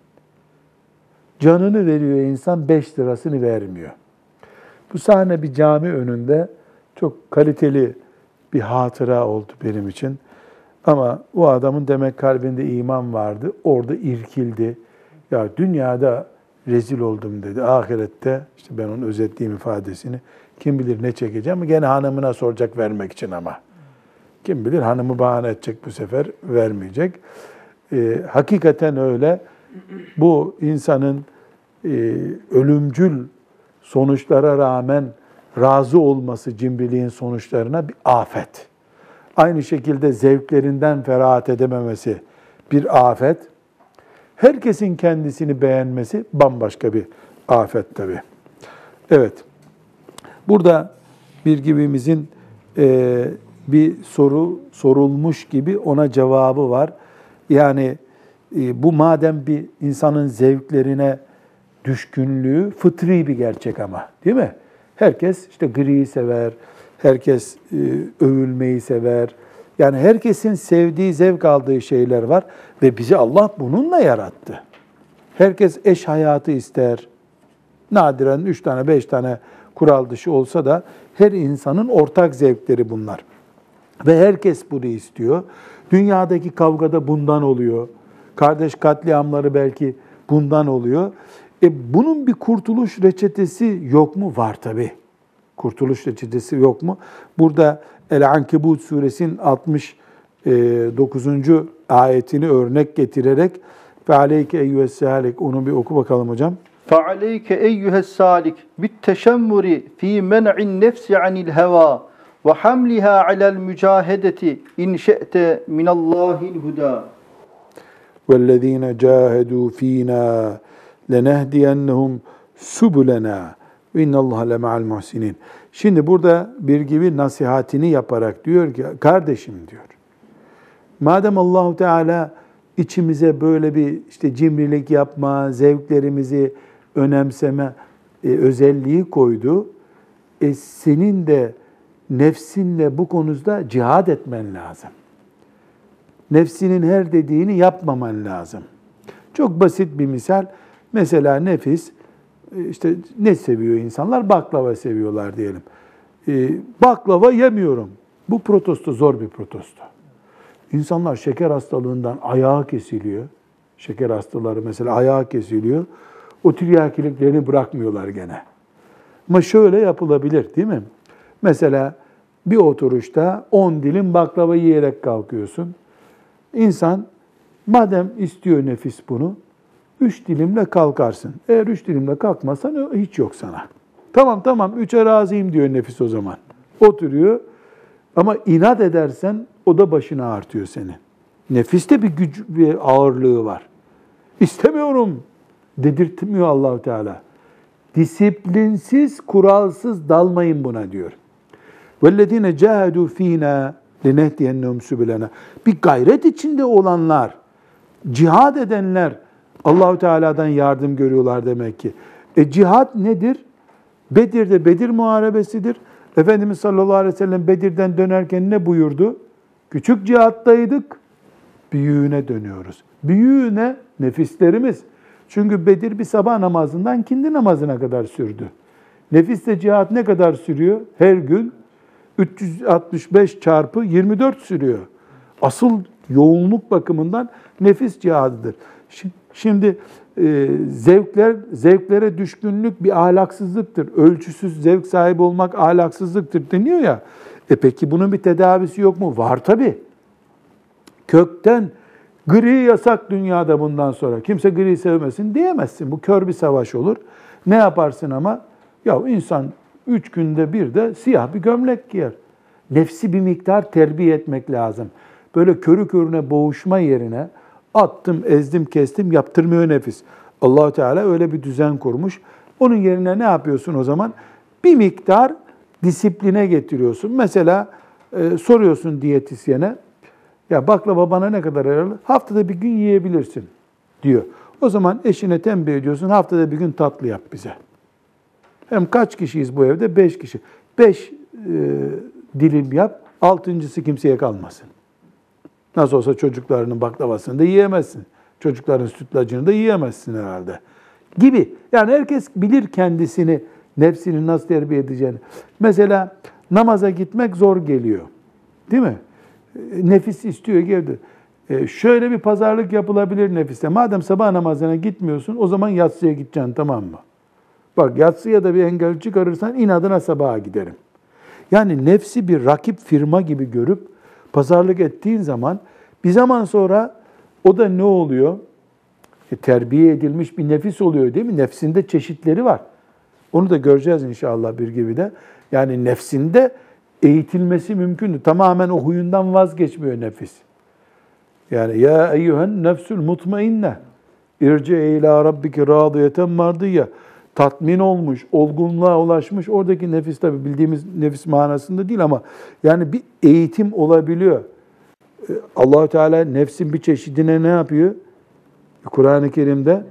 Canını veriyor insan, beş lirasını vermiyor. Bu sahne bir cami önünde çok kaliteli bir hatıra oldu benim için. Ama o adamın demek kalbinde iman vardı. Orada irkildi. Ya dünyada rezil oldum dedi. Ahirette işte ben onun özetleyeyim ifadesini. Kim bilir ne çekeceğim. Gene hanımına soracak vermek için ama. Kim bilir hanımı bahane edecek bu sefer vermeyecek. Ee, hakikaten öyle bu insanın e, ölümcül sonuçlara rağmen razı olması cimriliğin sonuçlarına bir afet. Aynı şekilde zevklerinden ferahat edememesi bir afet. Herkesin kendisini beğenmesi bambaşka bir afet tabi. Evet, burada bir gibimizin e, bir soru sorulmuş gibi ona cevabı var. Yani e, bu madem bir insanın zevklerine düşkünlüğü fıtri bir gerçek ama değil mi? Herkes işte griyi sever, herkes e, övülmeyi sever. Yani herkesin sevdiği, zevk aldığı şeyler var ve bizi Allah bununla yarattı. Herkes eş hayatı ister. Nadiren üç tane, beş tane kural dışı olsa da her insanın ortak zevkleri bunlar. Ve herkes bunu istiyor. Dünyadaki kavgada bundan oluyor. Kardeş katliamları belki bundan oluyor. E bunun bir kurtuluş reçetesi yok mu? Var tabi. Kurtuluş reçetesi yok mu? Burada El-Ankebut suresinin 69. E, ayetini örnek getirerek فَعَلَيْكَ اَيُّهَ salik Onu bir oku bakalım hocam. فَعَلَيْكَ اَيُّهَ السَّالِكِ بِالتَّشَمُّرِ ف۪ي مَنْعِ النَّفْسِ عَنِ الْهَوَى ve hamliha alel mücahedeti in şe'te minallahil huda. وَالَّذ۪ينَ جَاهَدُوا ف۪ينَا لَنَهْدِيَنَّهُمْ سُبُلَنَا ve innallaha le me'al. Şimdi burada bir gibi nasihatini yaparak diyor ki kardeşim diyor. Madem Allahu Teala içimize böyle bir işte cimrilik yapma, zevklerimizi önemseme e, özelliği koydu. E, senin de nefsinle bu konuda cihad etmen lazım. Nefsinin her dediğini yapmaman lazım. Çok basit bir misal. Mesela nefis işte ne seviyor insanlar? Baklava seviyorlar diyelim. Ee, baklava yemiyorum. Bu protesto zor bir protesto. İnsanlar şeker hastalığından ayağı kesiliyor. Şeker hastaları mesela ayağı kesiliyor. O tiryakiliklerini bırakmıyorlar gene. Ama şöyle yapılabilir değil mi? Mesela bir oturuşta 10 dilim baklava yiyerek kalkıyorsun. İnsan madem istiyor nefis bunu, Üç dilimle kalkarsın. Eğer üç dilimle kalkmasan hiç yok sana. Tamam tamam üçe razıyım diyor nefis o zaman. Oturuyor. Ama inat edersen o da başına artıyor seni. Nefiste bir güç, bir ağırlığı var. İstemiyorum dedirtmiyor Allahu Teala. Disiplinsiz, kuralsız dalmayın buna diyor. Vellezine cahadu fina lenehdiyennehum sübülena. Bir gayret içinde olanlar, cihad edenler, Allahu Teala'dan yardım görüyorlar demek ki. E cihad nedir? Bedir'de Bedir muharebesidir. Efendimiz sallallahu aleyhi ve sellem Bedir'den dönerken ne buyurdu? Küçük cihattaydık, büyüğüne dönüyoruz. Büyüğüne nefislerimiz. Çünkü Bedir bir sabah namazından kindi namazına kadar sürdü. Nefisle cihat ne kadar sürüyor? Her gün 365 çarpı 24 sürüyor. Asıl yoğunluk bakımından nefis cihadıdır. Şimdi e, zevkler zevklere düşkünlük bir ahlaksızlıktır. Ölçüsüz zevk sahibi olmak ahlaksızlıktır deniyor ya. E peki bunun bir tedavisi yok mu? Var tabi. Kökten gri yasak dünyada bundan sonra. Kimse gri sevmesin diyemezsin. Bu kör bir savaş olur. Ne yaparsın ama? Ya insan üç günde bir de siyah bir gömlek giyer. Nefsi bir miktar terbiye etmek lazım. Böyle körü körüne boğuşma yerine attım, ezdim, kestim yaptırmıyor nefis. allah Teala öyle bir düzen kurmuş. Onun yerine ne yapıyorsun o zaman? Bir miktar disipline getiriyorsun. Mesela e, soruyorsun diyetisyene, ya baklava bana ne kadar yararlı? Haftada bir gün yiyebilirsin diyor. O zaman eşine tembih ediyorsun, haftada bir gün tatlı yap bize. Hem kaç kişiyiz bu evde? Beş kişi. Beş e, dilim yap, altıncısı kimseye kalmasın. Nasıl olsa çocuklarının baklavasını da yiyemezsin. Çocukların sütlacını da yiyemezsin herhalde. Gibi. Yani herkes bilir kendisini, nefsini nasıl terbiye edeceğini. Mesela namaza gitmek zor geliyor. Değil mi? Nefis istiyor geldi. E, şöyle bir pazarlık yapılabilir nefiste. Madem sabah namazına gitmiyorsun o zaman yatsıya gideceksin tamam mı? Bak yatsıya da bir engel çıkarırsan inadına sabaha giderim. Yani nefsi bir rakip firma gibi görüp pazarlık ettiğin zaman bir zaman sonra o da ne oluyor? E, terbiye edilmiş bir nefis oluyor değil mi? Nefsinde çeşitleri var. Onu da göreceğiz inşallah bir gibi de. Yani nefsinde eğitilmesi mümkün. Tamamen o huyundan vazgeçmiyor nefis. Yani ya eyyühen nefsül mutmainne irci ila rabbiki radiyeten mardiyye tatmin olmuş, olgunluğa ulaşmış. Oradaki nefis tabi bildiğimiz nefis manasında değil ama yani bir eğitim olabiliyor. Ee, allah Teala nefsin bir çeşidine ne yapıyor? Kur'an-ı Kerim'de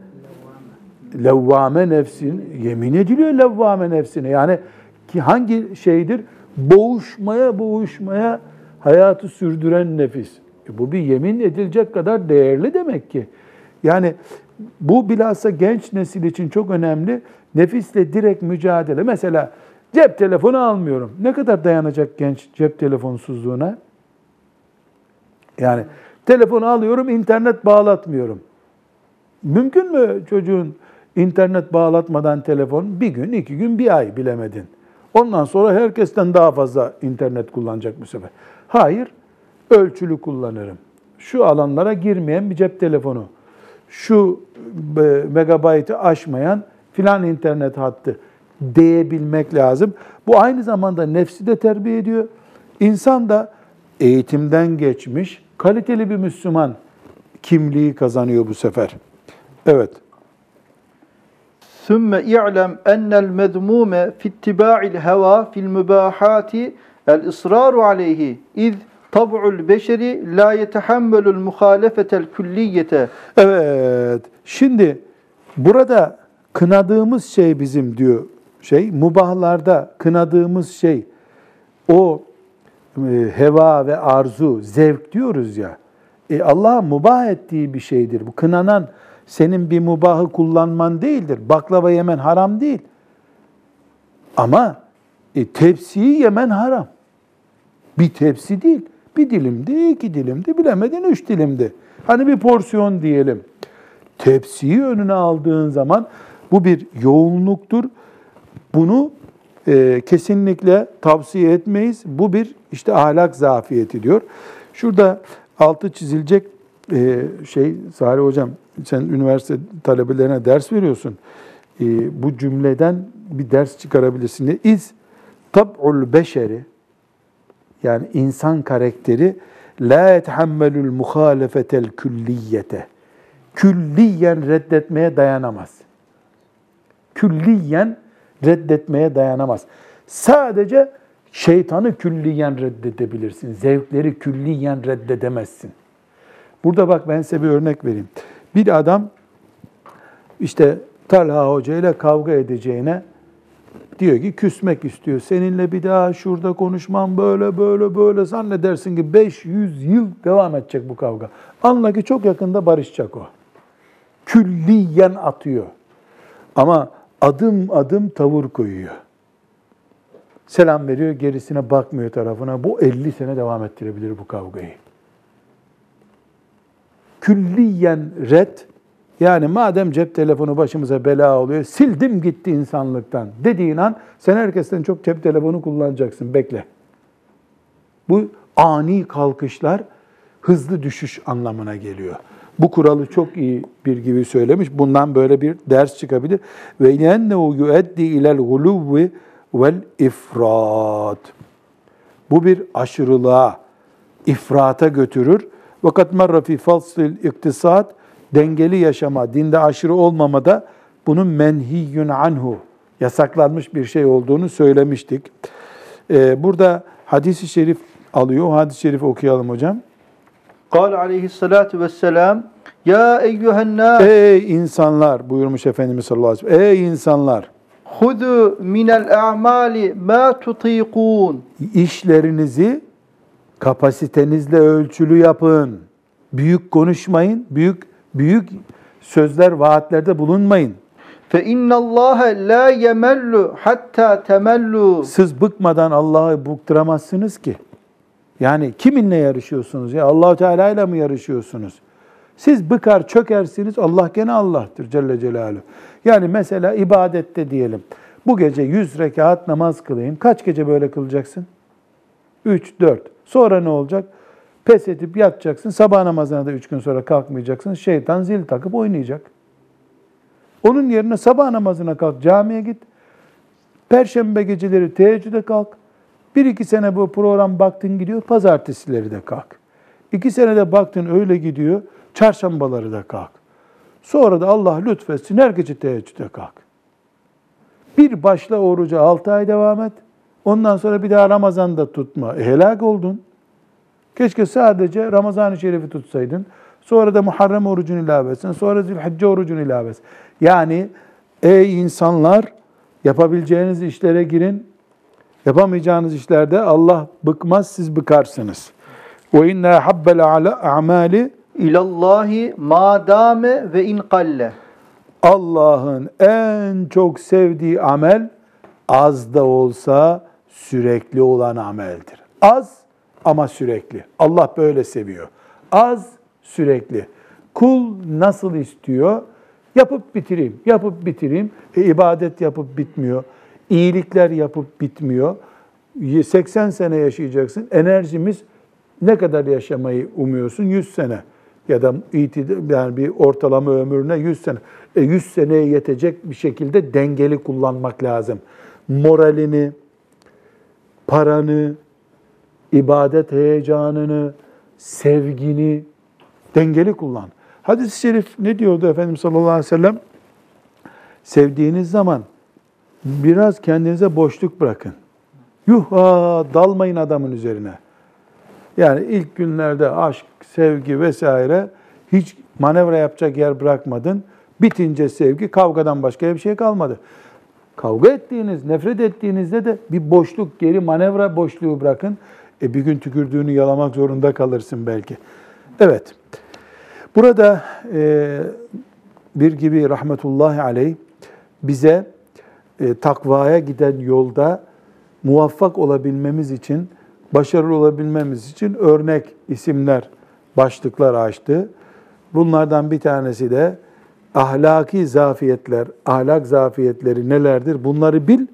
levvame nefsin, yemin ediliyor levvame nefsine. Yani ki hangi şeydir? Boğuşmaya boğuşmaya hayatı sürdüren nefis. E bu bir yemin edilecek kadar değerli demek ki. Yani bu bilhassa genç nesil için çok önemli. Nefisle direkt mücadele. Mesela cep telefonu almıyorum. Ne kadar dayanacak genç cep telefonsuzluğuna? Yani telefonu alıyorum, internet bağlatmıyorum. Mümkün mü çocuğun internet bağlatmadan telefon bir gün, iki gün, bir ay bilemedin. Ondan sonra herkesten daha fazla internet kullanacak bu sefer. Hayır, ölçülü kullanırım. Şu alanlara girmeyen bir cep telefonu şu e, megabaytı aşmayan filan internet hattı diyebilmek lazım. Bu aynı zamanda nefsi de terbiye ediyor. İnsan da eğitimden geçmiş, kaliteli bir Müslüman kimliği kazanıyor bu sefer. Evet. ثُمَّ اِعْلَمْ اَنَّ الْمَذْمُومَ فِي اتِّبَاعِ الْهَوَى فِي الْمُبَاحَاتِ الْإِصْرَارُ عَلَيْهِ اِذْ Tab'ul beşeri la yetehammelul muhalefetel külliyete. Evet. Şimdi burada kınadığımız şey bizim diyor şey mubahlarda kınadığımız şey o e, heva ve arzu, zevk diyoruz ya. E Allah mubah ettiği bir şeydir. Bu kınanan senin bir mubahı kullanman değildir. Baklava yemen haram değil. Ama e, tepsiyi yemen haram. Bir tepsi değil. Bir dilimdi, iki dilimdi, bilemedin üç dilimdi. Hani bir porsiyon diyelim. Tepsiyi önüne aldığın zaman bu bir yoğunluktur. Bunu e, kesinlikle tavsiye etmeyiz. Bu bir işte ahlak zafiyeti diyor. Şurada altı çizilecek e, şey Salih Hocam sen üniversite talebelerine ders veriyorsun. E, bu cümleden bir ders çıkarabilirsin. İz tab'ul beşeri yani insan karakteri la yethammelul muhalefetel külliyete külliyen reddetmeye dayanamaz. Külliyen reddetmeye dayanamaz. Sadece şeytanı külliyen reddedebilirsin. Zevkleri külliyen reddedemezsin. Burada bak ben size bir örnek vereyim. Bir adam işte Talha Hoca ile kavga edeceğine diyor ki küsmek istiyor. Seninle bir daha şurada konuşmam böyle böyle böyle zannedersin ki 500 yıl devam edecek bu kavga. Anla ki çok yakında barışacak o. Külliyen atıyor. Ama adım adım tavır koyuyor. Selam veriyor, gerisine bakmıyor tarafına. Bu 50 sene devam ettirebilir bu kavgayı. Külliyen red, yani madem cep telefonu başımıza bela oluyor, sildim gitti insanlıktan dediğin an sen herkesten çok cep telefonu kullanacaksın, bekle. Bu ani kalkışlar hızlı düşüş anlamına geliyor. Bu kuralı çok iyi bir gibi söylemiş. Bundan böyle bir ders çıkabilir. Ve yennehu yueddi ilel guluvvi vel ifrat. Bu bir aşırılığa, ifrata götürür. Vakat merra fi faslil iktisat, dengeli yaşama, dinde aşırı olmamada bunun menhiyyün anhu, yasaklanmış bir şey olduğunu söylemiştik. Ee, burada hadisi şerif alıyor. Hadis-i şerifi okuyalım hocam. Kal aleyhissalatu vesselam Ya eyyühennâs Ey insanlar buyurmuş Efendimiz sallallahu aleyhi ve sellem. Ey insanlar Hudu minel a'mali ma tutikun İşlerinizi kapasitenizle ölçülü yapın. Büyük konuşmayın. Büyük büyük sözler, vaatlerde bulunmayın. Fe innallâhe la yemellu hatta temellu Siz bıkmadan Allah'ı bukturamazsınız ki. Yani kiminle yarışıyorsunuz ya? Allah Teala ile mi yarışıyorsunuz? Siz bıkar çökersiniz Allah gene Allah'tır Celle Celaluhu. Yani mesela ibadette diyelim. Bu gece 100 rekat namaz kılayım. Kaç gece böyle kılacaksın? 3, 4. Sonra ne olacak? Pes edip yatacaksın. Sabah namazına da 3 gün sonra kalkmayacaksın. Şeytan zil takıp oynayacak. Onun yerine sabah namazına kalk, camiye git. Perşembe geceleri teheccüde kalk. Bir iki sene bu program baktın gidiyor, pazartesileri de kalk. İki senede baktın öyle gidiyor, çarşambaları da kalk. Sonra da Allah lütfetsin her gece teheccüde kalk. Bir başla oruca altı ay devam et. Ondan sonra bir daha Ramazan'da tutma. E, helak oldun. Keşke sadece Ramazan-ı Şerif'i tutsaydın. Sonra da Muharrem orucunu ilave etsin. Sonra Zülhicce orucunu ilave etsin. Yani ey insanlar yapabileceğiniz işlere girin. Yapamayacağınız işlerde Allah bıkmaz, siz bıkarsınız. Ve inna habbel a'mali ilallahi madame ve in kalle. Allah'ın en çok sevdiği amel az da olsa sürekli olan ameldir. Az ama sürekli. Allah böyle seviyor. Az sürekli. Kul nasıl istiyor? Yapıp bitireyim, yapıp bitireyim. E, ibadet yapıp bitmiyor. İyilikler yapıp bitmiyor. 80 sene yaşayacaksın. Enerjimiz ne kadar yaşamayı umuyorsun? 100 sene ya da yani bir ortalama ömrüne 100 sene. E 100 seneye yetecek bir şekilde dengeli kullanmak lazım. Moralini, paranı, ibadet heyecanını, sevgini dengeli kullan. Hadis-i şerif ne diyordu Efendimiz sallallahu aleyhi ve sellem? Sevdiğiniz zaman biraz kendinize boşluk bırakın. Yuh ha, dalmayın adamın üzerine. Yani ilk günlerde aşk, sevgi vesaire hiç manevra yapacak yer bırakmadın. Bitince sevgi kavgadan başka bir şey kalmadı. Kavga ettiğiniz, nefret ettiğinizde de bir boşluk, geri manevra boşluğu bırakın. E bir gün tükürdüğünü yalamak zorunda kalırsın belki. Evet. Burada e, bir gibi rahmetullahi aleyh bize e, takvaya giden yolda muvaffak olabilmemiz için, başarılı olabilmemiz için örnek isimler, başlıklar açtı. Bunlardan bir tanesi de ahlaki zafiyetler, ahlak zafiyetleri nelerdir? Bunları bil,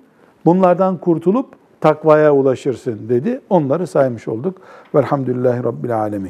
bunlardan kurtulup takvaya ulaşırsın dedi. Onları saymış olduk. Velhamdülillahi Rabbil Alemin.